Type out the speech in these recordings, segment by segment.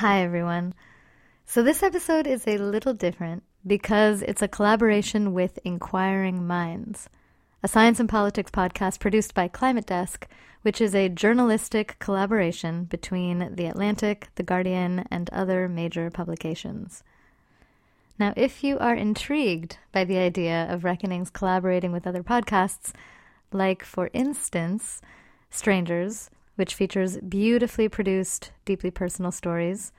Hi, everyone. So, this episode is a little different because it's a collaboration with Inquiring Minds, a science and politics podcast produced by Climate Desk, which is a journalistic collaboration between The Atlantic, The Guardian, and other major publications. Now, if you are intrigued by the idea of Reckonings collaborating with other podcasts, like, for instance, Strangers, which features beautifully produced, deeply personal stories,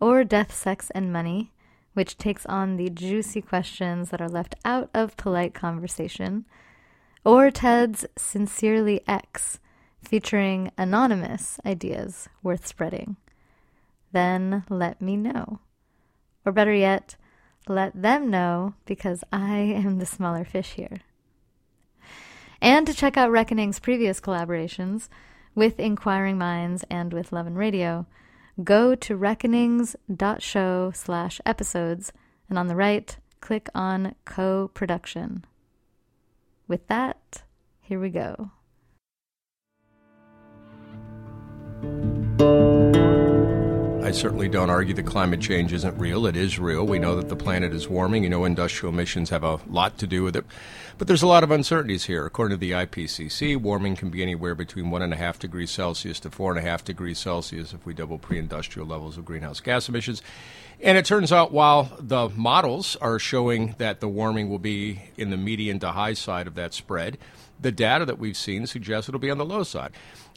or Death, Sex, and Money, which takes on the juicy questions that are left out of polite conversation, or Ted's Sincerely X, featuring anonymous ideas worth spreading. Then let me know. Or better yet, let them know because I am the smaller fish here. And to check out Reckoning's previous collaborations with Inquiring Minds and with Love and Radio, go to reckonings.show slash episodes, and on the right, click on co-production. With that, here we go. I certainly don't argue that climate change isn't real. It is real. We know that the planet is warming. You know, industrial emissions have a lot to do with it. But there's a lot of uncertainties here. According to the IPCC, warming can be anywhere between 1.5 degrees Celsius to 4.5 degrees Celsius if we double pre industrial levels of greenhouse gas emissions. And it turns out while the models are showing that the warming will be in the median to high side of that spread, the data that we've seen suggests it'll be on the low side.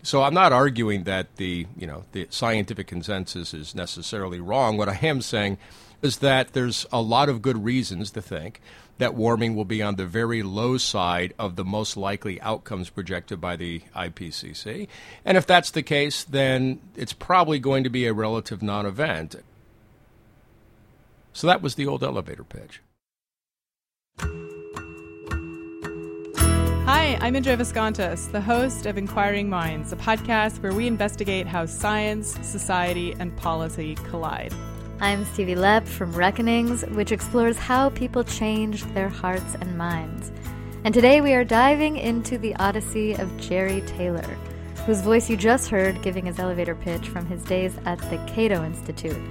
So I'm not arguing that the you know the scientific consensus is necessarily wrong. What I am saying is that there's a lot of good reasons to think that warming will be on the very low side of the most likely outcomes projected by the IPCC. And if that's the case, then it's probably going to be a relative non event. So that was the old elevator pitch. Hi, I'm Indra Viskontas, the host of Inquiring Minds, a podcast where we investigate how science, society, and policy collide. I'm Stevie Lepp from Reckonings, which explores how people change their hearts and minds. And today we are diving into the odyssey of Jerry Taylor, whose voice you just heard giving his elevator pitch from his days at the Cato Institute,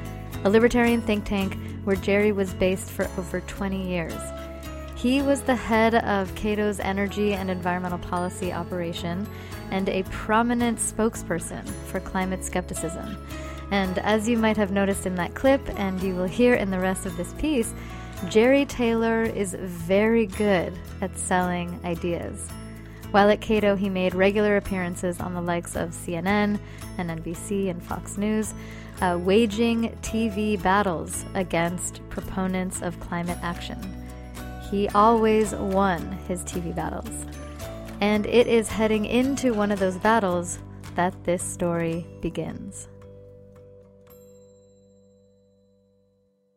a libertarian think tank where Jerry was based for over 20 years. He was the head of Cato's energy and environmental policy operation and a prominent spokesperson for climate skepticism. And as you might have noticed in that clip, and you will hear in the rest of this piece, Jerry Taylor is very good at selling ideas. While at Cato, he made regular appearances on the likes of CNN and NBC and Fox News, uh, waging TV battles against proponents of climate action. He always won his TV battles. And it is heading into one of those battles that this story begins.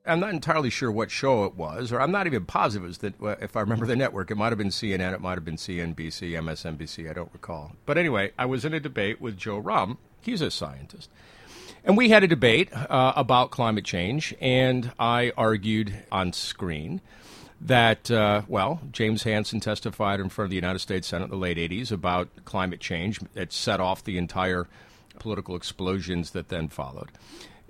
I'm not entirely sure what show it was, or I'm not even positive it was that. If I remember the network, it might have been CNN, it might have been CNBC, MSNBC. I don't recall. But anyway, I was in a debate with Joe Romm. He's a scientist, and we had a debate uh, about climate change. And I argued on screen that, uh, well, James Hansen testified in front of the United States Senate in the late 80s about climate change. It set off the entire political explosions that then followed.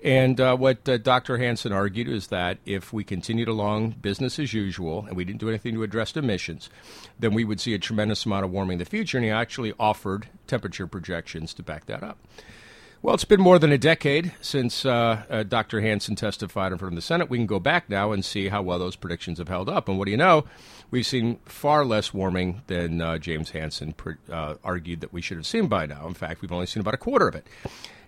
And uh, what uh, Dr. Hansen argued is that if we continued along business as usual and we didn't do anything to address emissions, then we would see a tremendous amount of warming in the future. And he actually offered temperature projections to back that up. Well, it's been more than a decade since uh, uh, Dr. Hansen testified in front of the Senate. We can go back now and see how well those predictions have held up. And what do you know? We've seen far less warming than uh, James Hansen pre- uh, argued that we should have seen by now. In fact, we've only seen about a quarter of it.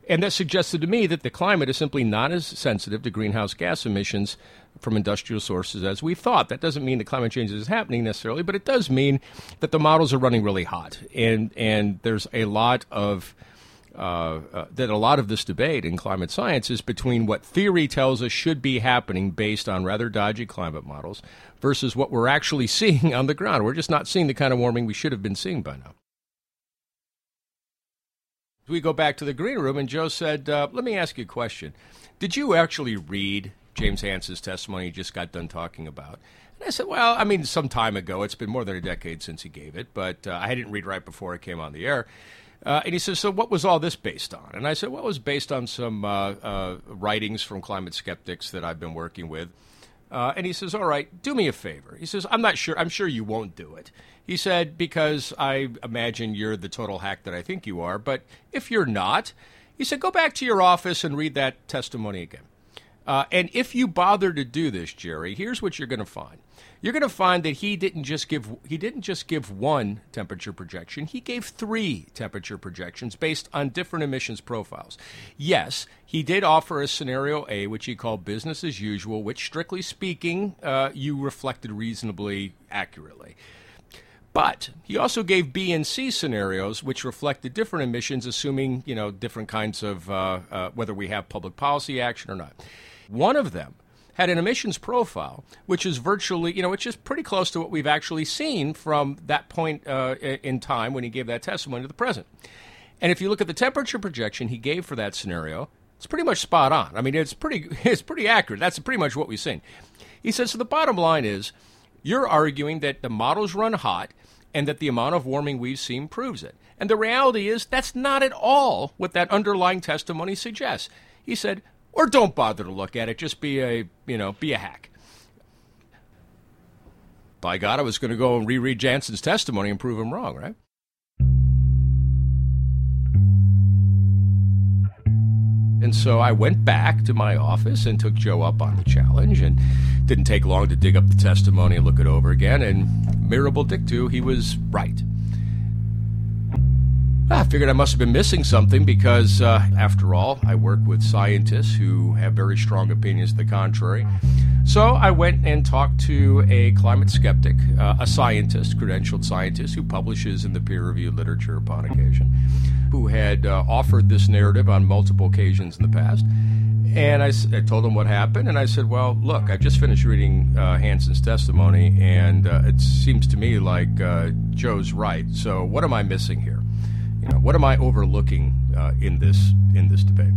And that suggested to me that the climate is simply not as sensitive to greenhouse gas emissions from industrial sources as we thought. That doesn't mean that climate change is happening necessarily, but it does mean that the models are running really hot. And, and there's a lot of uh, uh, that a lot of this debate in climate science is between what theory tells us should be happening based on rather dodgy climate models versus what we're actually seeing on the ground. We're just not seeing the kind of warming we should have been seeing by now. We go back to the green room, and Joe said, uh, Let me ask you a question. Did you actually read James Hansen's testimony you just got done talking about? And I said, Well, I mean, some time ago. It's been more than a decade since he gave it, but uh, I didn't read right before it came on the air. Uh, and he says, So what was all this based on? And I said, Well, it was based on some uh, uh, writings from climate skeptics that I've been working with. Uh, and he says, All right, do me a favor. He says, I'm not sure, I'm sure you won't do it. He said, Because I imagine you're the total hack that I think you are. But if you're not, he said, Go back to your office and read that testimony again. Uh, and if you bother to do this, Jerry, here's what you're going to find. You're going to find that he didn't just give he didn't just give one temperature projection. He gave three temperature projections based on different emissions profiles. Yes, he did offer a scenario A, which he called business as usual, which, strictly speaking, uh, you reflected reasonably accurately. But he also gave B and C scenarios, which reflected different emissions, assuming you know different kinds of uh, uh, whether we have public policy action or not. One of them had an emissions profile, which is virtually, you know, which is pretty close to what we've actually seen from that point uh, in time when he gave that testimony to the present. And if you look at the temperature projection he gave for that scenario, it's pretty much spot on. I mean, it's pretty, it's pretty accurate. That's pretty much what we've seen. He says, so the bottom line is, you're arguing that the models run hot and that the amount of warming we've seen proves it. And the reality is, that's not at all what that underlying testimony suggests. He said, or don't bother to look at it. Just be a you know be a hack. By God, I was going to go and reread Hansen's testimony and prove him wrong, right? And so I went back to my office and took Joe up on the challenge and didn't take long to dig up the testimony and look it over again. And mirabile dictu, he was right. I figured I must have been missing something because, uh, after all, I work with scientists who have very strong opinions to the contrary. So I went and talked to a climate skeptic, uh, a scientist, credentialed scientist, who publishes in the peer reviewed literature upon occasion, who had uh, offered this narrative on multiple occasions in the past. And I, I, told him what happened, and I said, Well, look, I just finished reading uh, Hansen's testimony, and uh, it seems to me like uh, Joe's right. So what am I missing here? You know, what am I overlooking uh, in this in this debate?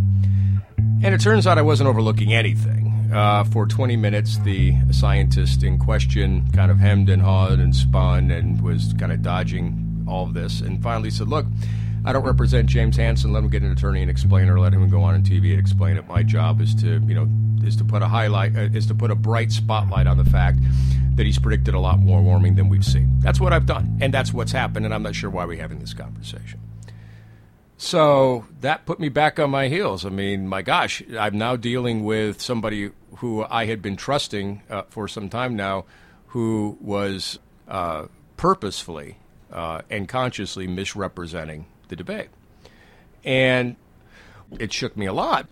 And it turns out I wasn't overlooking anything. Uh, for 20 minutes, the scientist in question kind of hemmed and hawed and spun and was kind of dodging all of this, and finally said, "Look." I don't represent James Hansen. Let him get an attorney and explain, or let him go on on TV and explain it. My job is to, you know, is to put a highlight, uh, is to put a bright spotlight on the fact that he's predicted a lot more warming than we've seen. That's what I've done, and that's what's happened. And I'm not sure why we're having this conversation. So that put me back on my heels. I mean, my gosh, I'm now dealing with somebody who I had been trusting uh, for some time now, who was uh, purposefully uh, and consciously misrepresenting the debate. And it shook me a lot.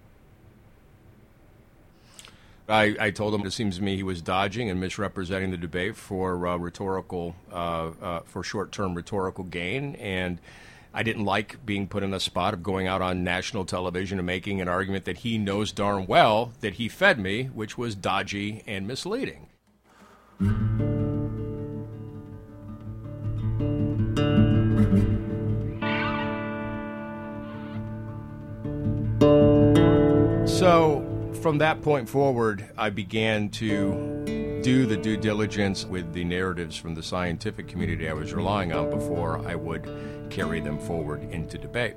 I, I, told him it seems to me he was dodging and misrepresenting the debate for uh, rhetorical, uh, uh, for short-term rhetorical gain, and I didn't like being put in a spot of going out on national television and making an argument that he knows darn well that he fed me, which was dodgy and misleading. So, from that point forward, I began to do the due diligence with the narratives from the scientific community I was relying on before I would carry them forward into debate.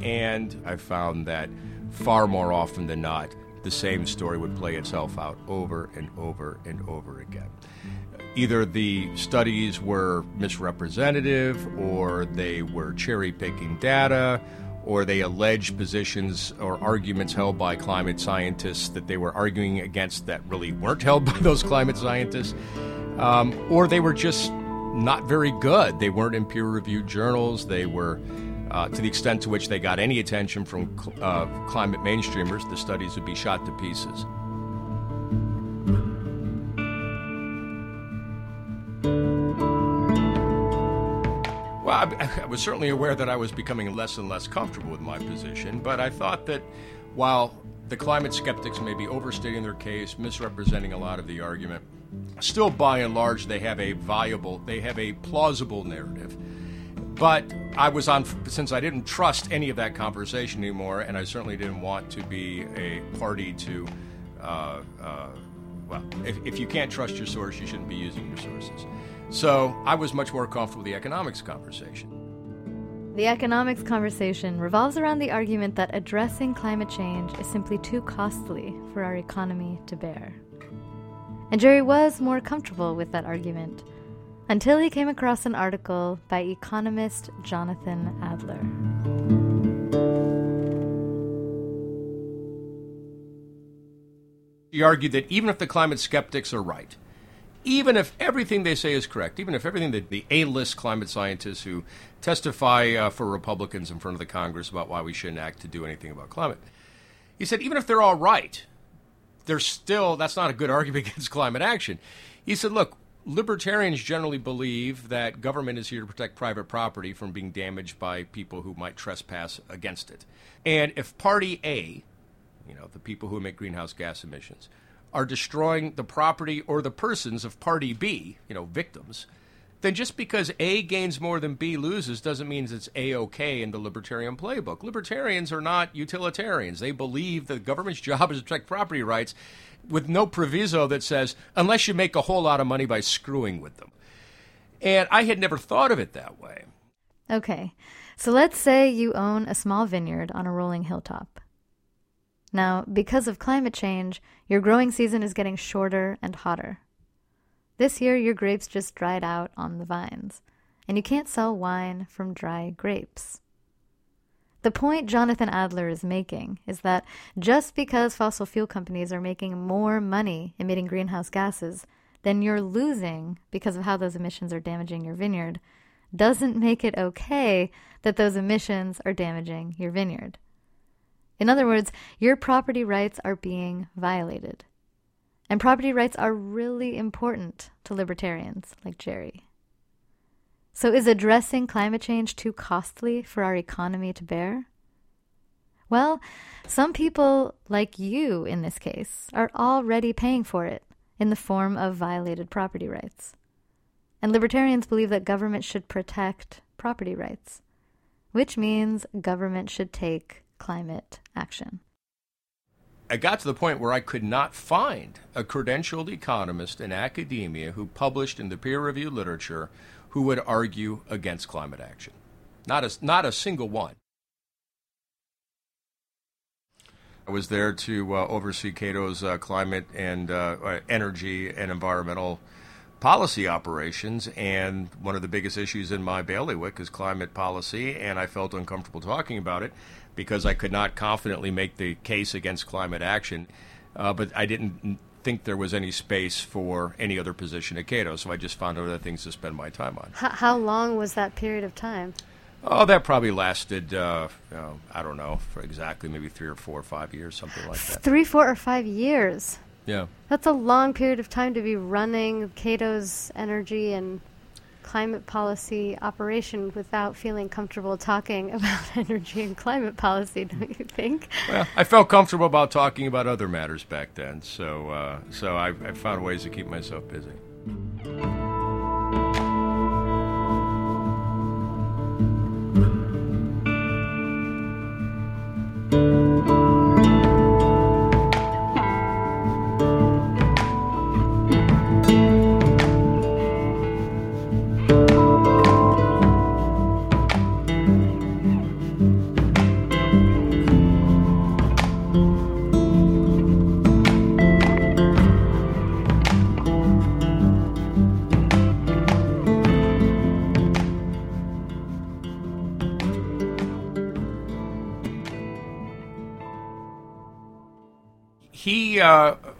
And I found that far more often than not, the same story would play itself out over and over and over again. Either the studies were misrepresentative, or they were cherry picking data, or they alleged positions or arguments held by climate scientists that they were arguing against that really weren't held by those climate scientists, um, or they were just not very good. They weren't in peer reviewed journals. They were, uh, to the extent to which they got any attention from cl- uh, climate mainstreamers, the studies would be shot to pieces. I, was certainly aware that I was becoming less and less comfortable with my position, but I thought that while the climate skeptics may be overstating their case, misrepresenting a lot of the argument, still by and large they have a viable, they have a plausible narrative. But I was on, since I didn't trust any of that conversation anymore, and I certainly didn't want to be a party to, uh, uh, well, if, if you can't trust your source, you shouldn't be using your sources. So I was much more comfortable with the economics conversation. The economics conversation revolves around the argument that addressing climate change is simply too costly for our economy to bear. And Jerry was more comfortable with that argument until he came across an article by economist Jonathan Adler. He argued that even if the climate skeptics are right, even if everything they say is correct, even if everything that the A-list climate scientists who testify uh, for Republicans in front of the Congress about why we shouldn't act to do anything about climate, he said even if they're all right, there's still that's not a good argument against climate action. He said, look, libertarians generally believe that government is here to protect private property from being damaged by people who might trespass against it. And if party A, you know, the people who emit greenhouse gas emissions, are destroying the property or the persons of party B, you know, victims, then just because A gains more than B loses doesn't mean it's A OK in the libertarian playbook. Libertarians are not utilitarians. They believe that the government's job is to protect property rights with no proviso that says, unless you make a whole lot of money by screwing with them. And I had never thought of it that way. Okay, so let's say you own a small vineyard on a rolling hilltop. Now, because of climate change, your growing season is getting shorter and hotter. This year, your grapes just dried out on the vines, and you can't sell wine from dry grapes. The point Jonathan Adler is making is that just because fossil fuel companies are making more money emitting greenhouse gases than you're losing because of how those emissions are damaging your vineyard doesn't make it okay that those emissions are damaging your vineyard. In other words, your property rights are being violated. And property rights are really important to libertarians like Jerry. So, is addressing climate change too costly for our economy to bear? Well, some people, like you in this case, are already paying for it in the form of violated property rights. And libertarians believe that government should protect property rights, which means government should take climate action. I got to the point where I could not find a credentialed economist in academia who published in the peer reviewed literature who would argue against climate action. Not a, not a single one. I was there to uh, oversee Cato's uh, climate and uh, uh energy and environmental policy operations, and one of the biggest issues in my bailiwick is climate policy, and I felt uncomfortable talking about it because I could not confidently make the case against climate action. Uh, but I didn't think there was any space for any other position at Cato, so I just found other things to spend my time on. How, how long was that period of time? Oh, that probably lasted, uh, you know, I don't know, for exactly maybe three or four or five years, something like that. Three, four, or five years? Yeah. That's a long period of time to be running Cato's energy and climate policy operation without feeling comfortable talking about energy and climate policy, don't you think? Well, I felt comfortable about talking about other matters back then, so uh, so I, I found ways to keep myself busy.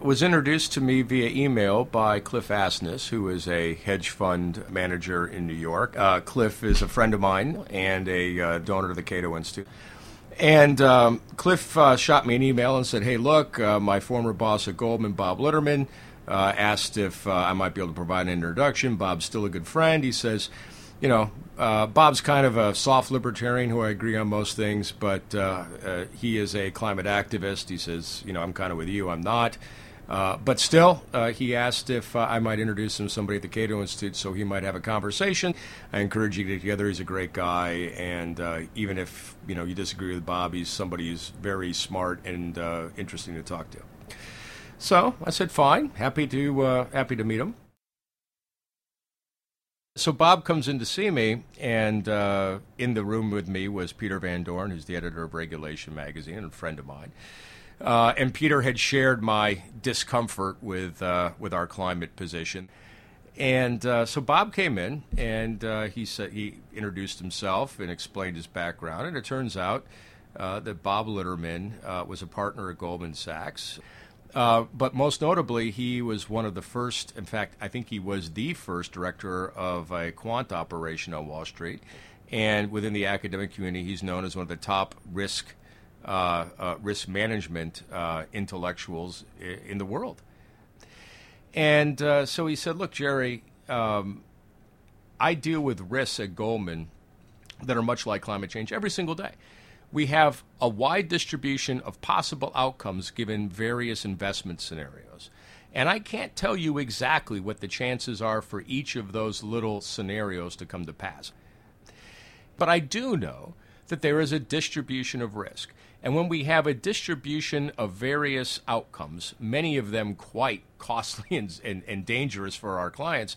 Was introduced to me via email by Cliff Asness, who is a hedge fund manager in New York. Uh, Cliff is a friend of mine and a uh, donor to the Cato Institute. And um, Cliff uh, shot me an email and said, Hey, look, uh, my former boss at Goldman, Bob Litterman, uh, asked if I might be able to provide an introduction. Bob's still a good friend. He says, you know, uh, Bob's kind of a soft libertarian who I agree on most things, but uh, uh, he is a climate activist. He says, you know, I'm kind of with you, I'm not. Uh, but still, uh, he asked if uh, I might introduce him to somebody at the Cato Institute so he might have a conversation. I encourage you to get together. He's a great guy, and even if you know you disagree with Bob, he's somebody who's very smart and interesting to talk to. So I said, fine, happy to happy to meet him. So Bob comes in to see me, and uh, in the room with me was Peter Van Doren, who's the editor of Regulation Magazine and a friend of mine. Uh, and Peter had shared my discomfort with uh, with our climate position. And uh, so Bob came in, and uh, he said he introduced himself and explained his background. And it turns out uh, that Bob Litterman was a partner at Goldman Sachs. Uh, but most notably, he was one of the first, in fact, I think he was the first director of a quant operation on Wall Street. And within the academic community, he's known as one of the top risk, uh, uh, risk management uh, intellectuals in the world. And uh, so he said, Look, Jerry, um, I deal with risks at Goldman that are much like climate change every single day we have a wide distribution of possible outcomes given various investment scenarios. And I can't tell you exactly what the chances are for each of those little scenarios to come to pass. But I do know that there is a distribution of risk. And when we have a distribution of various outcomes, many of them quite costly and, and, and, dangerous for our clients,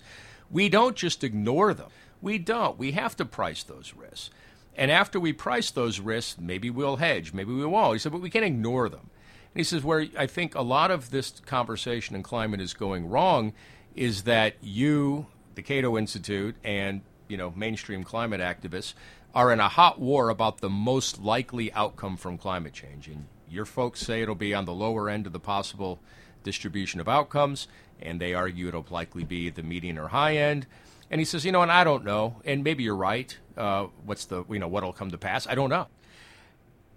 we don't just ignore them. We don't. We have to price those risks. And after we price those risks, maybe we'll hedge, maybe we won't. He said, but we can't ignore them. And he says, where I think a lot of this conversation in climate is going wrong is that you, the Cato Institute, and you know mainstream climate activists are in a hot war about the most likely outcome from climate change. And your folks say it'll be on the lower end of the possible distribution of outcomes, and they argue it'll likely be the median or high end. And he says, you know, and I don't know, and maybe you're right. Uh, what's the, you know, what'll come to pass? I don't know.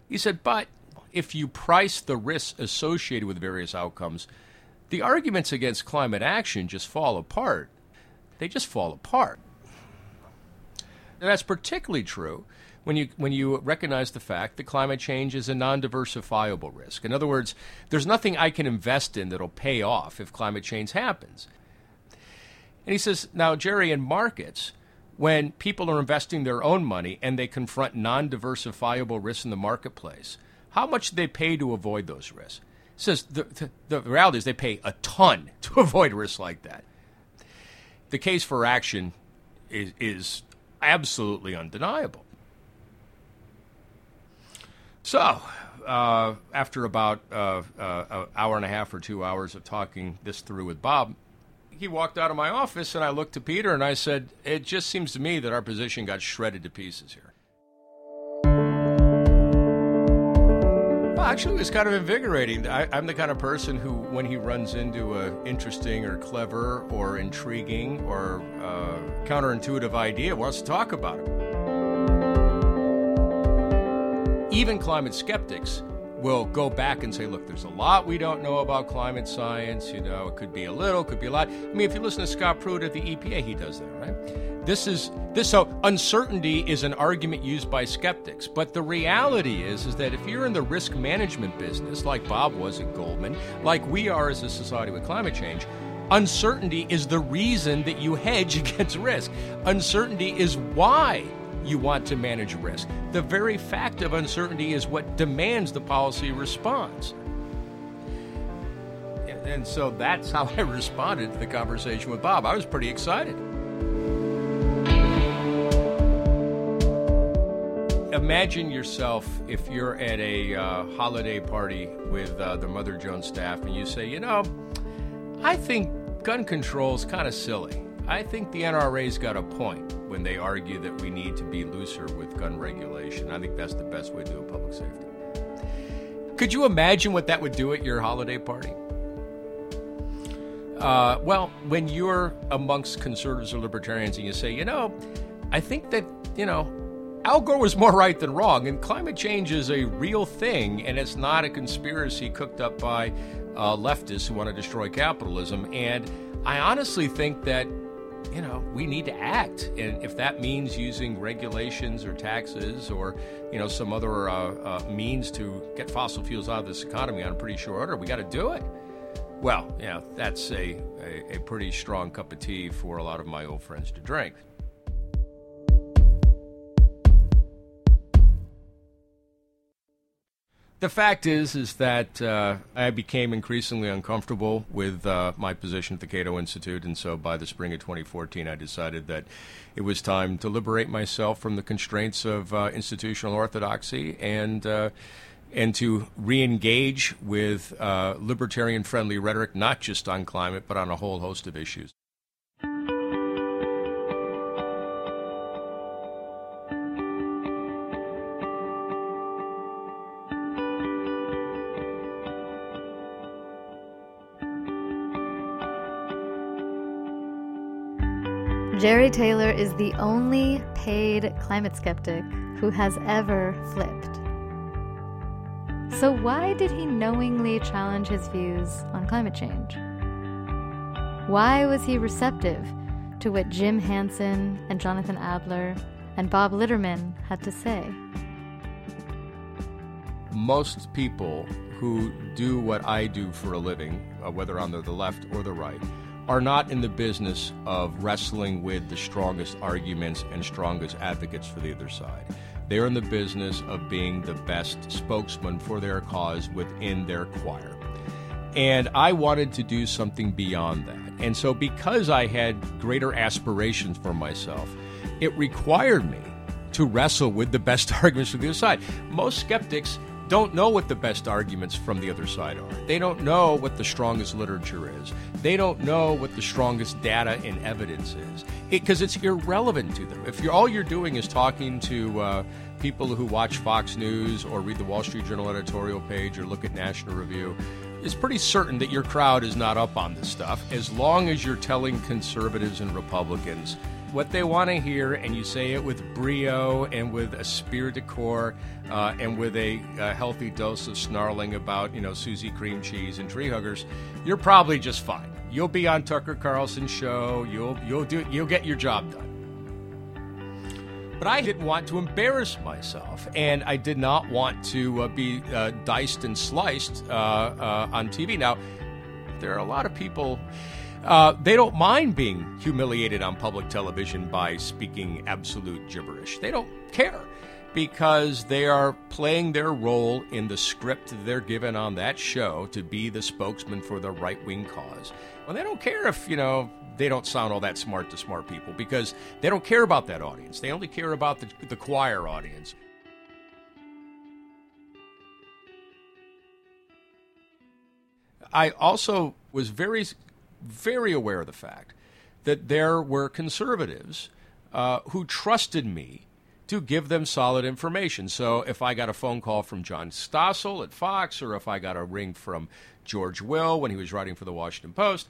He said, but if you price the risks associated with various outcomes, the arguments against climate action just fall apart. They just fall apart. And that's particularly true when you when you recognize the fact that climate change is a non-diversifiable risk. In other words, there's nothing I can invest in that'll pay off if climate change happens. And he says, now, Jerry, in markets, when people are investing their own money and they confront non diversifiable risks in the marketplace, how much do they pay to avoid those risks? He says the, the, the reality is they pay a ton to avoid risks like that. The case for action is, is absolutely undeniable. So, uh, after about uh, uh, an hour and a half or two hours of talking this through with Bob, he walked out of my office, and I looked to Peter and I said, It just seems to me that our position got shredded to pieces here. Well, actually, it was kind of invigorating. I, am the kind of person who, when he runs into a interesting or clever or intriguing or uh, counterintuitive idea, wants to talk about it. Even climate skeptics will go back and say, look, there's a lot we don't know about climate science. You know, it could be a little, could be a lot. I mean, if you listen to Scott Pruitt at the EPA, he does that, right? This is this so uncertainty is an argument used by skeptics, but the reality is is that if you're in the risk management business, like Bob was at Goldman, like we are as a society with climate change, uncertainty is the reason that you hedge against risk. Uncertainty is why you want to manage risk. The very fact of uncertainty is what demands the policy response. And so that's how I responded to the conversation with Bob. I was pretty excited. Imagine yourself if you're at a uh, holiday party with uh, the Mother Jones staff and you say, you know, I think gun control is kind of silly. I think the NRA's got a point when they argue that we need to be looser with gun regulation. I think that's the best way to do public safety. Could you imagine what that would do at your holiday party? Uh, well, when you're amongst conservatives or libertarians and you say, you know, I think that, you know, Al Gore was more right than wrong, and climate change is a real thing, and it's not a conspiracy cooked up by uh, leftists who want to destroy capitalism. And I honestly think that you know, we need to act. And if that means using regulations or taxes or, you know, some other uh, uh, means to get fossil fuels out of this economy on a pretty short order, we got to do it. Well, yeah, that's a, a, a pretty strong cup of tea for a lot of my old friends to drink. The fact is, is that uh, I became increasingly uncomfortable with uh, my position at the Cato Institute, and so by the spring of 2014, I decided that it was time to liberate myself from the constraints of uh, institutional orthodoxy and uh, and to re-engage with uh, libertarian-friendly rhetoric, not just on climate, but on a whole host of issues. Jerry Taylor is the only paid climate skeptic who has ever flipped. So, why did he knowingly challenge his views on climate change? Why was he receptive to what Jim Hansen and Jonathan Adler and Bob Litterman had to say? Most people who do what I do for a living, uh, whether on the, the left or the right, are not in the business of wrestling with the strongest arguments and strongest advocates for the other side. They're in the business of being the best spokesman for their cause within their choir. And I wanted to do something beyond that. And so, because I had greater aspirations for myself, it required me to wrestle with the best arguments for the other side. Most skeptics don't know what the best arguments from the other side are. They don't know what the strongest literature is. They don't know what the strongest data and evidence is because it, it's irrelevant to them. If you're, all you're doing is talking to uh, people who watch Fox News or read the Wall Street Journal editorial page or look at National Review, it's pretty certain that your crowd is not up on this stuff as long as you're telling conservatives and Republicans what they want to hear, and you say it with brio and with a spirit de corps uh, and with a, a, healthy dose of snarling about, you know, Susie cream cheese and tree huggers, you're probably just fine. You'll be on Tucker Carlson's show. You'll you'll do you'll get your job done. But I didn't want to embarrass myself, and I did not want to uh, be uh, diced and sliced uh, uh, on TV. Now, there are a lot of people uh, they don't mind being humiliated on public television by speaking absolute gibberish. They don't care because they are playing their role in the script they're given on that show to be the spokesman for the right wing cause. Well, they don't care if, you know, they don't sound all that smart to smart people because they don't care about that audience. They only care about the, the choir audience. I also was very very aware of the fact that there were conservatives uh, who trusted me to give them solid information. So if I got a phone call from John Stossel at Fox, or if I got a ring from George Will when he was writing for the Washington Post,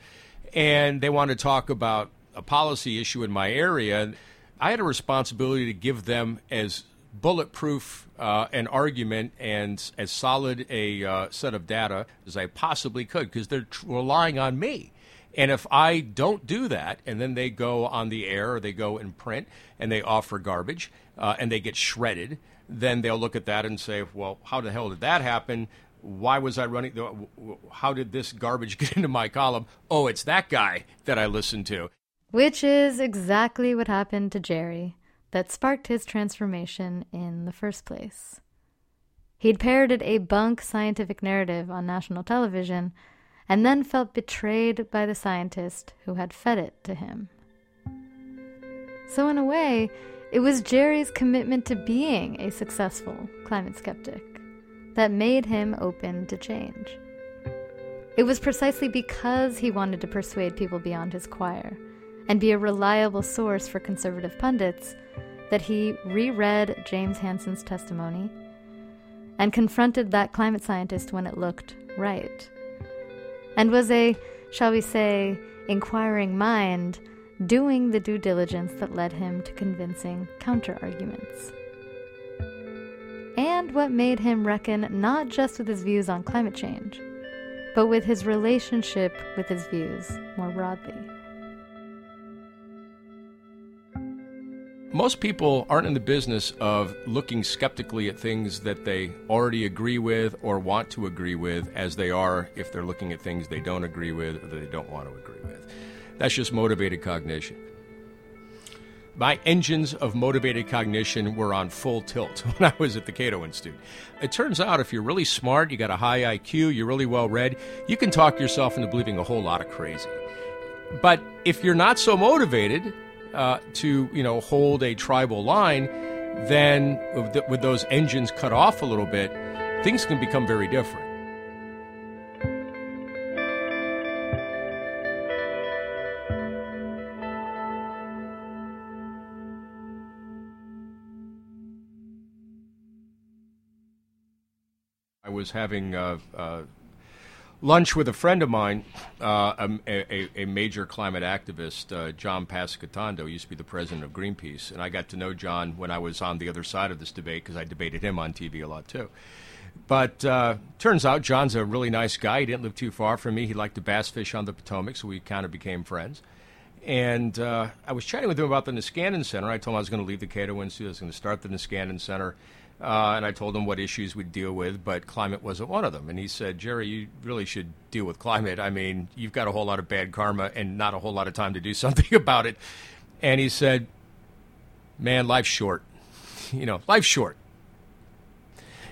and they wanted to talk about a policy issue in my area, I had a responsibility to give them as bulletproof uh, an argument and as solid a uh, set of data as I possibly could because they're tr- relying on me. And if I don't do that, and then they go on the air or they go in print and they offer garbage uh, and they get shredded, then they'll look at that and say, well, how the hell did that happen? Why was I running? How did this garbage get into my column? Oh, it's that guy that I listened to. Which is exactly what happened to Jerry that sparked his transformation in the first place. He'd parroted a bunk scientific narrative on national television and then felt betrayed by the scientist who had fed it to him. So, in a way, it was Jerry's commitment to being a successful climate skeptic that made him open to change. It was precisely because he wanted to persuade people beyond his choir and be a reliable source for conservative pundits that he reread James Hansen's testimony and confronted that climate scientist when it looked right and was a, shall we say, inquiring mind doing the due diligence that led him to convincing counterarguments. And what made him reckon not just with his views on climate change, but with his relationship with his views more broadly. Most people aren't in the business of looking skeptically at things that they already agree with or want to agree with as they are if they're looking at things they don't agree with or that they don't want to agree with. That's just motivated cognition. my engines of motivated cognition were on full tilt when I was at the Cato Institute. It turns out if you're really smart, you got a high IQ, you're really well read, you can talk yourself into believing a whole lot of crazy. But if you're not so motivated uh, to, you know, hold a tribal line, then with, those engines cut off a little bit, things can become very different. I was having uh, uh, lunch with a friend of mine, uh, a, a, a, major climate activist, uh, John Passacantando, used to be the president of Greenpeace, and I got to know John when I was on the other side of this debate because I debated him on TV a lot too. But uh, turns out John's a really nice guy. He didn't live too far from me. He liked to bass fish on the Potomac, so we kind of became friends. And uh, I was chatting with him about the Niskanen Center. I told him I was going to leave the Cato Institute. I was going to start the Niskanen Center uh, and I told him what issues we'd deal with, but climate wasn't one of them. And he said, Jerry, you really should deal with climate. I mean, you've got a whole lot of bad karma and not a whole lot of time to do something about it. And he said, Man, life's short. You know, life's short.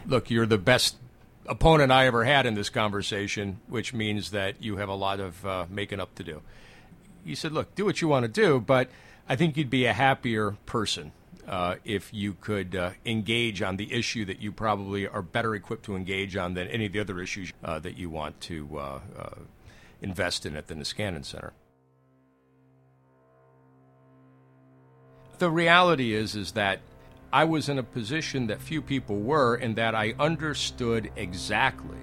Look, you're the best opponent I ever had in this conversation, which means that you have a lot of uh, making up to do. He said, Look, do what you want to do, but I think you'd be a happier person uh, if you could uh, engage on the issue that you probably are better equipped to engage on than any of the other issues uh, that you want to uh, uh, invest in at the Niskanen Center. The reality is is that I was in a position that few people were, in that I understood exactly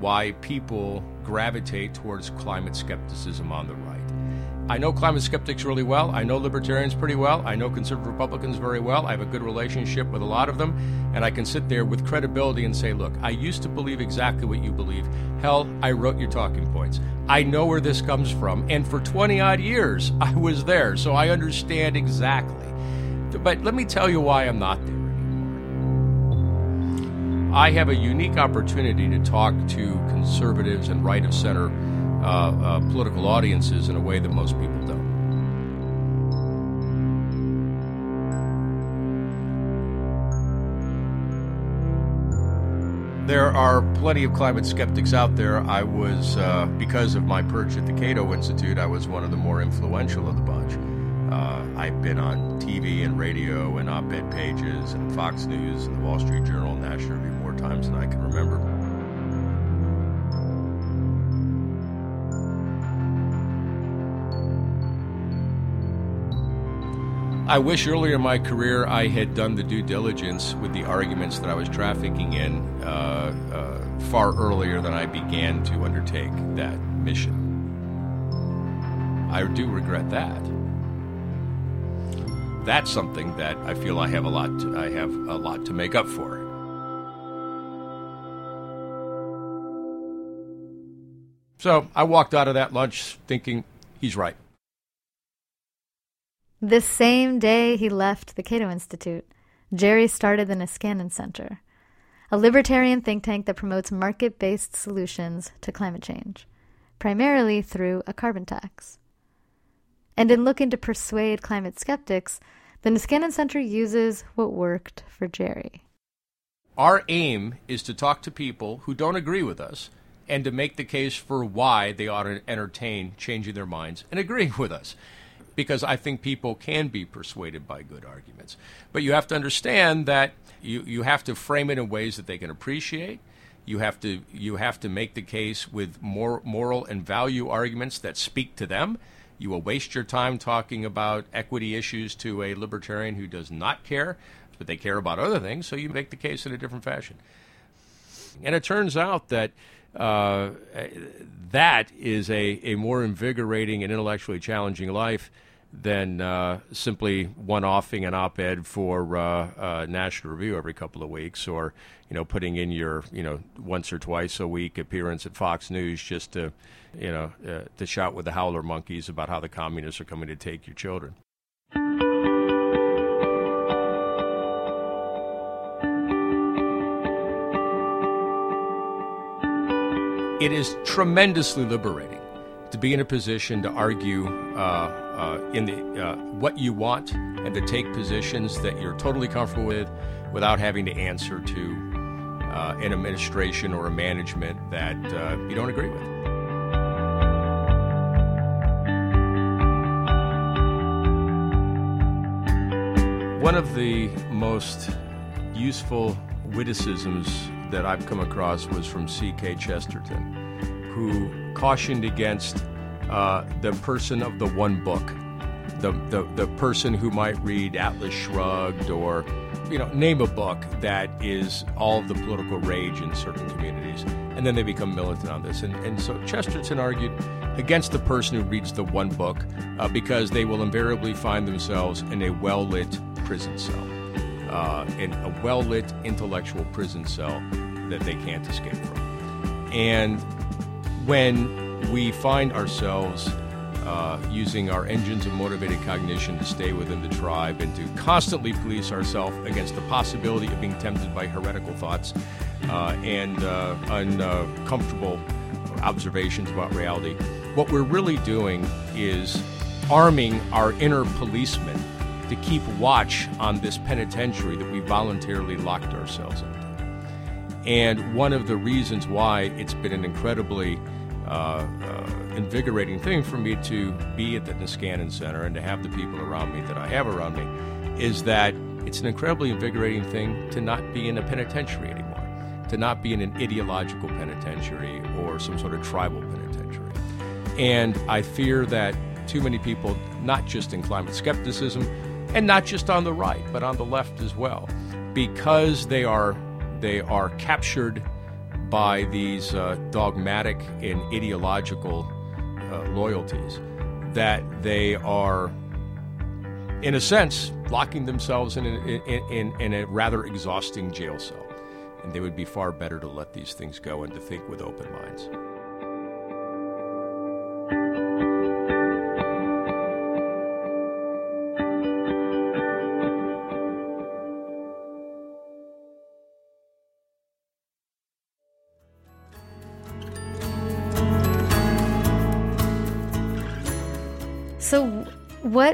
why people gravitate towards climate skepticism on the right. I know climate skeptics really well. I know libertarians pretty well. I know conservative Republicans very well. I have a good relationship with a lot of them. And I can sit there with credibility and say, look, I used to believe exactly what you believe. Hell, I wrote your talking points. I know where this comes from. And for 20 odd years, I was there. So I understand exactly. But let me tell you why I'm not there anymore. I have a unique opportunity to talk to conservatives and right of center uh, uh, political audiences in a way that most people don't. There are plenty of climate skeptics out there. I was, uh, because of my perch at the Cato Institute, I was one of the more influential of the bunch. Uh, I've been on TV and radio and op ed pages and Fox News and the Wall Street Journal and National Review more times than I can remember. I wish earlier in my career I had done the due diligence with the arguments that I was trafficking in uh, uh, far earlier than I began to undertake that mission. I do regret that. That's something that I feel I have a lot. To, I have a lot to make up for. So I walked out of that lunch thinking he's right. This same day he left the Cato Institute, Jerry started the Niskanen Center, a libertarian think tank that promotes market based solutions to climate change, primarily through a carbon tax. And in looking to persuade climate skeptics, the Niskanen Center uses what worked for Jerry. Our aim is to talk to people who don't agree with us and to make the case for why they ought to entertain changing their minds and agreeing with us because I think people can be persuaded by good arguments. But you have to understand that you, you have to frame it in ways that they can appreciate. You have to you have to make the case with more moral and value arguments that speak to them. You will waste your time talking about equity issues to a libertarian who does not care, but they care about other things. So you make the case in a different fashion. And it turns out that uh, that is a, a more invigorating and intellectually challenging life than uh, simply one-offing an op-ed for uh, uh, National Review every couple of weeks, or you know, putting in your you know once or twice a week appearance at Fox News just to you know uh, to shout with the howler monkeys about how the communists are coming to take your children. It is tremendously liberating to be in a position to argue uh, in the uh, what you want and to take positions that you're totally comfortable with without having to answer to uh, an administration or a management that uh, you don't agree with. One of the most useful witticisms that I've come across was from G.K. Chesterton, who cautioned against uh, the person of the one book, the, the, the person who might read Atlas Shrugged or, you know, name a book that is all of the political rage in certain communities. And then they become militant on this. And, and so Chesterton argued against the person who reads the one book uh, because they will invariably find themselves in a well lit prison cell, uh, in a well lit intellectual prison cell that they can't escape from. And when we find ourselves uh, using our engines of motivated cognition to stay within the tribe and to constantly police ourselves against the possibility of being tempted by heretical thoughts uh, and uh, uncomfortable observations about reality. What we're really doing is arming our inner policemen to keep watch on this penitentiary that we voluntarily locked ourselves in. And one of the reasons why it's been an incredibly uh, uh, invigorating thing for me to be at the Niskanen Center and to have the people around me that I have around me is that it's an incredibly invigorating thing to not be in a penitentiary anymore, to not be in an ideological penitentiary or some sort of tribal penitentiary. And I fear that too many people, not just in climate skepticism and not just on the right, but on the left as well, because they are they are captured by these uh, dogmatic and ideological uh, loyalties that they are, in a sense, locking themselves in, in, in, in a rather exhausting jail cell. And they would be far better to let these things go and to think with open minds.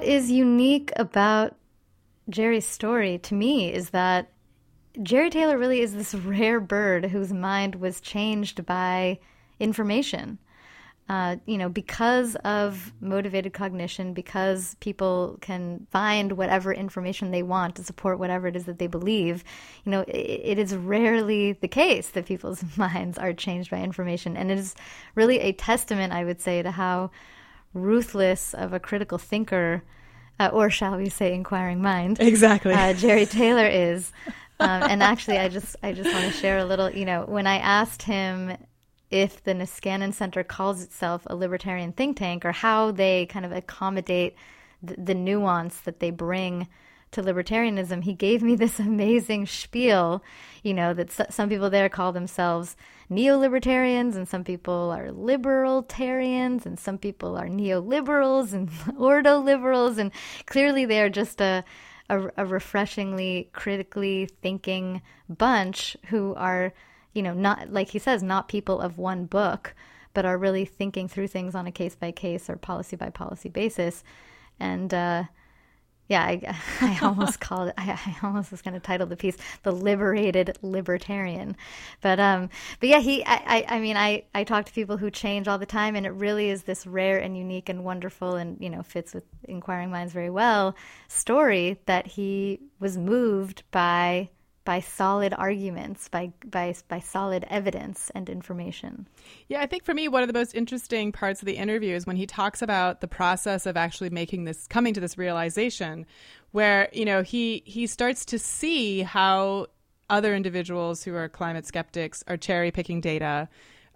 What is unique about Jerry's story to me is that Jerry Taylor really is this rare bird whose mind was changed by information. Uh, you know, because of motivated cognition, because people can find whatever information they want to support whatever it is that they believe, you know, it, it is rarely the case that people's minds are changed by information. And it is really a testament, I would say, to how ruthless of a critical thinker, uh, or shall we say, inquiring mind. Exactly. Uh, Jerry Taylor is. Um, and actually, I just I just want to share a little. You know, when I asked him if the Niskanen Center calls itself a libertarian think tank, or how they kind of accommodate the, the nuance that they bring to libertarianism, he gave me this amazing spiel. You know that some people there call themselves neo-libertarians, and some people are libertarians, and some people are neoliberals and ordo-liberals, and clearly they are just a, a, a refreshingly critically thinking bunch who are, you know, not like he says, not people of one book, but are really thinking through things on a case by case or policy by policy basis, and. Uh, yeah, I, I almost called it. I, I almost was going to title the piece "The Liberated Libertarian," but um, but yeah, he. I, I, I mean, I, I talk to people who change all the time, and it really is this rare and unique and wonderful, and you know, fits with inquiring minds very well. Story that he was moved by by solid arguments, by by by solid evidence and information. Yeah, I think for me one of the most interesting parts of the interview is when he talks about the process of actually making this coming to this realization where, you know, he he starts to see how other individuals who are climate skeptics are cherry picking data,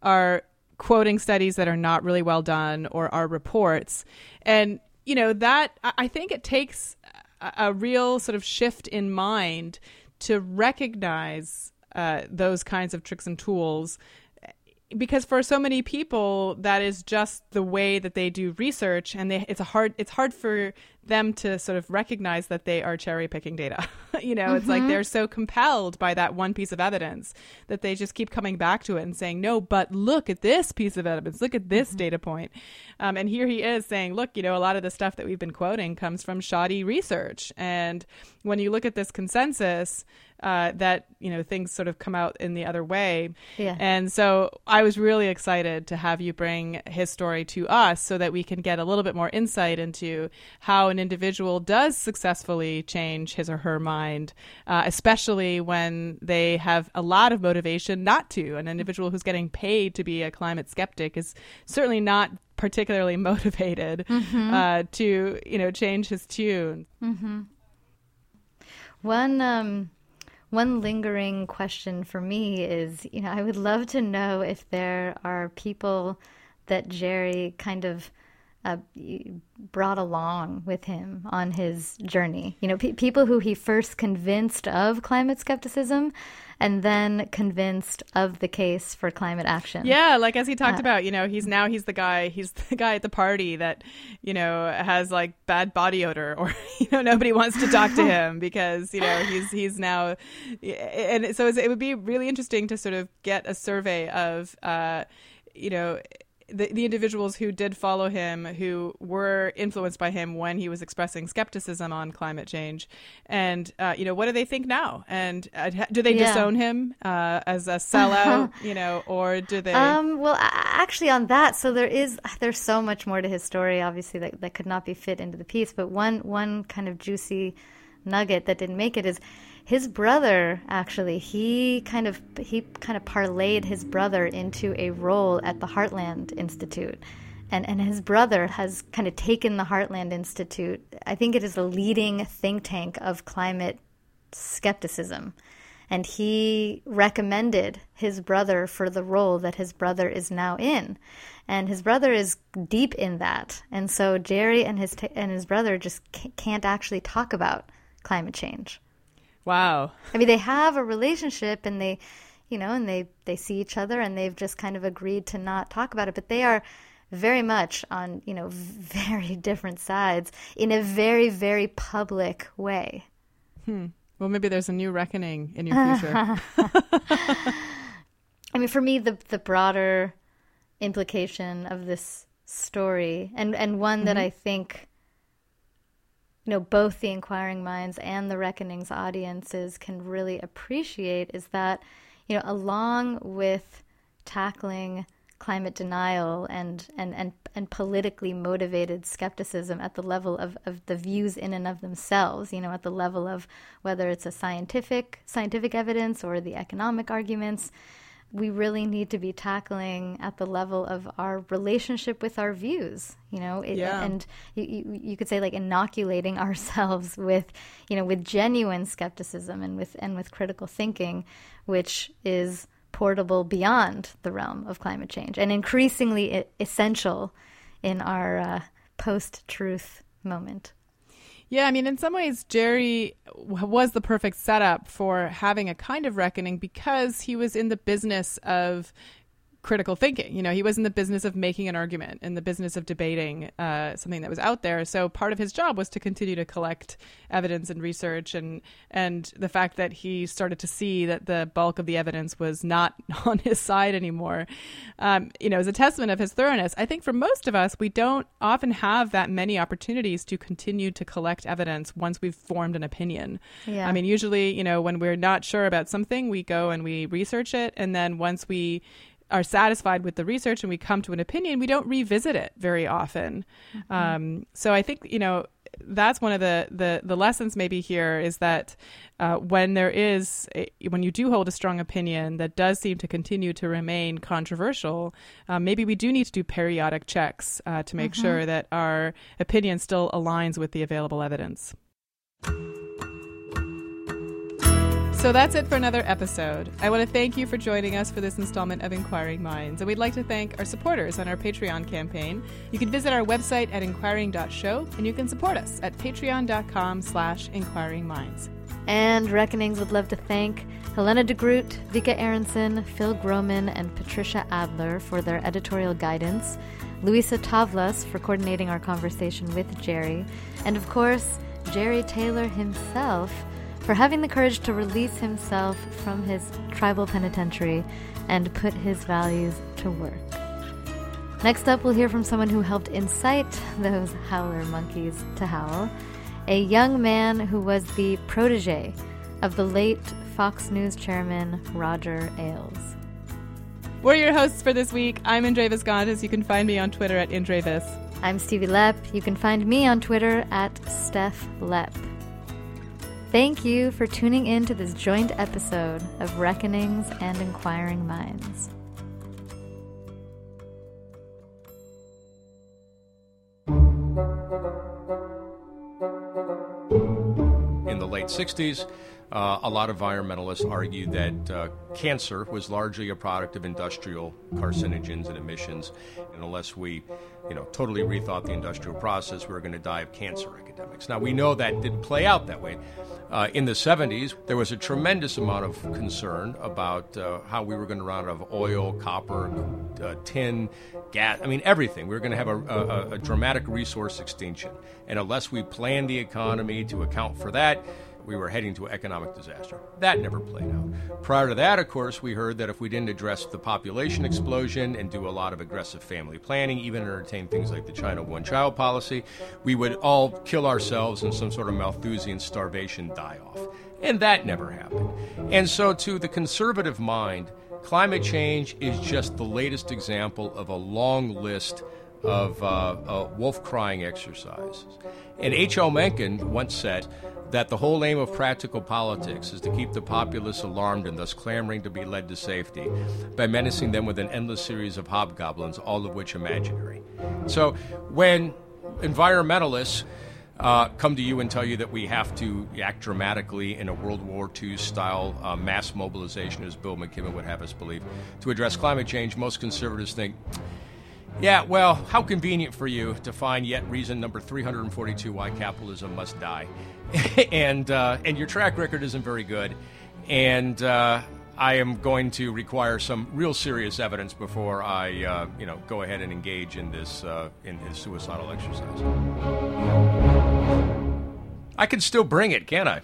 are quoting studies that are not really well done or are reports. And, you know, that I think it takes a, a real sort of shift in mind to recognize uh, those kinds of tricks and tools because for so many people that is just the way that they do research and they, it's a hard it's hard for them to sort of recognize that they are cherry picking data. you know, mm-hmm. it's like mm-hmm. they're so compelled by that one piece of evidence that they just keep coming back to it and saying, no, but look at this piece of evidence, look at this mm-hmm. data point. Um, and here he is saying, look, you know, a lot of the stuff that we've been quoting comes from shoddy research. And when you look at this consensus, uh, that you know things sort of come out in the other way. Yeah. And so I was really excited to have you bring his story to us so that we can get a little bit more insight into how an individual does successfully change his or her mind, uh, especially when they have a lot of motivation not to. An individual who's getting paid to be a climate skeptic is certainly not particularly motivated mm-hmm. uh, to you know change his tune. Mm-hmm. One um, one lingering question for me is, you know, I would love to know if there are people that Jerry kind of uh, brought along with him on his journey. You know, pe- people who he first convinced of climate skepticism and then convinced of the case for climate action. Yeah, like as he talked uh, about, you know, he's now he's the guy, he's the guy at the party that, you know, has like bad body odor or you know nobody wants to talk to him because, you know, he's he's now and so it would be really interesting to sort of get a survey of uh you know the, the individuals who did follow him, who were influenced by him when he was expressing skepticism on climate change, and uh, you know, what do they think now? And uh, do they yeah. disown him uh, as a sellout? you know, or do they? Um, well, actually, on that, so there is there's so much more to his story, obviously, that that could not be fit into the piece. But one one kind of juicy nugget that didn't make it is his brother actually he kind of he kind of parlayed his brother into a role at the Heartland Institute. And, and his brother has kind of taken the Heartland Institute. I think it is a leading think tank of climate skepticism. And he recommended his brother for the role that his brother is now in. And his brother is deep in that. And so Jerry and his, t- and his brother just can't actually talk about climate change. Wow. I mean, they have a relationship and they, you know, and they, they see each other and they've just kind of agreed to not talk about it, but they are very much on, you know, very different sides in a very, very public way. Hmm. Well, maybe there's a new reckoning in your future. I mean, for me, the the broader implication of this story, and and one mm-hmm. that I think you know both the inquiring minds and the reckoning's audiences can really appreciate is that you know along with tackling climate denial and and and, and politically motivated skepticism at the level of, of the views in and of themselves you know at the level of whether it's a scientific scientific evidence or the economic arguments we really need to be tackling at the level of our relationship with our views you know it, yeah. and you, you could say like inoculating ourselves with you know with genuine skepticism and with and with critical thinking which is portable beyond the realm of climate change and increasingly essential in our uh, post-truth moment yeah, I mean, in some ways, Jerry was the perfect setup for having a kind of reckoning because he was in the business of critical thinking. You know, he was in the business of making an argument, in the business of debating uh, something that was out there. So part of his job was to continue to collect evidence and research, and and the fact that he started to see that the bulk of the evidence was not on his side anymore, um, you know, is a testament of his thoroughness. I think for most of us, we don't often have that many opportunities to continue to collect evidence once we've formed an opinion. Yeah. I mean, usually, you know, when we're not sure about something, we go and we research it, and then once we are satisfied with the research and we come to an opinion, we don't revisit it very often. Mm-hmm. Um, so I think you know that's one of the the, the lessons maybe here is that uh, when there is a, when you do hold a strong opinion that does seem to continue to remain controversial, uh, maybe we do need to do periodic checks uh, to make mm-hmm. sure that our opinion still aligns with the available evidence. So that's it for another episode. I want to thank you for joining us for this installment of Inquiring Minds. And we'd like to thank our supporters on our Patreon campaign. You can visit our website at inquiring.show and you can support us at patreon.com slash inquiringminds. And Reckonings would love to thank Helena de Groot, Vika Aronson, Phil Groman, and Patricia Adler for their editorial guidance, Luisa Tavlas for coordinating our conversation with Jerry, and of course, Jerry Taylor himself for having the courage to release himself from his tribal penitentiary and put his values to work. Next up, we'll hear from someone who helped incite those howler monkeys to howl, a young man who was the protege of the late Fox News chairman Roger Ailes. We're your hosts for this week. I'm Indre Viskontas. You can find me on Twitter at Indrevis. I'm Stevie Lepp. You can find me on Twitter at Steph Lepp. Thank you for tuning in to this joint episode of Reckonings and Inquiring Minds. In the late 60s, uh, a lot of environmentalists argued that uh, cancer was largely a product of industrial carcinogens and emissions, and unless we, you know, totally rethought the industrial process, we were going to die of cancer epidemics. Now we know that didn't play out that way. Uh, in the 70s, there was a tremendous amount of concern about uh, how we were going to run out of oil, copper, uh, tin, gas. I mean, everything. We were going to have a, a, a dramatic resource extinction, and unless we planned the economy to account for that we were heading to economic disaster. That never played out. Prior to that, of course, we heard that if we didn't address the population explosion and do a lot of aggressive family planning, even entertain things like the China one child policy, we would all kill ourselves in some sort of Malthusian starvation die off. And that never happened. And so, to the conservative mind, climate change is just the latest example of a long list of uh, uh, wolf crying exercises. And H.L. Mencken once said, that the whole aim of practical politics is to keep the populace alarmed and thus clamoring to be led to safety by menacing them with an endless series of hobgoblins, all of which imaginary. So when environmentalists uh, come to you and tell you that we have to act dramatically in a World War II style uh, mass mobilization, as Bill McKibben would have us believe, to address climate change, most conservatives think, yeah, well, how convenient for you to find yet reason number 342 why capitalism must die. and, uh, and your track record isn't very good. And uh, I am going to require some real serious evidence before I uh, you know, go ahead and engage in this, uh, in this suicidal exercise. I can still bring it, can't I?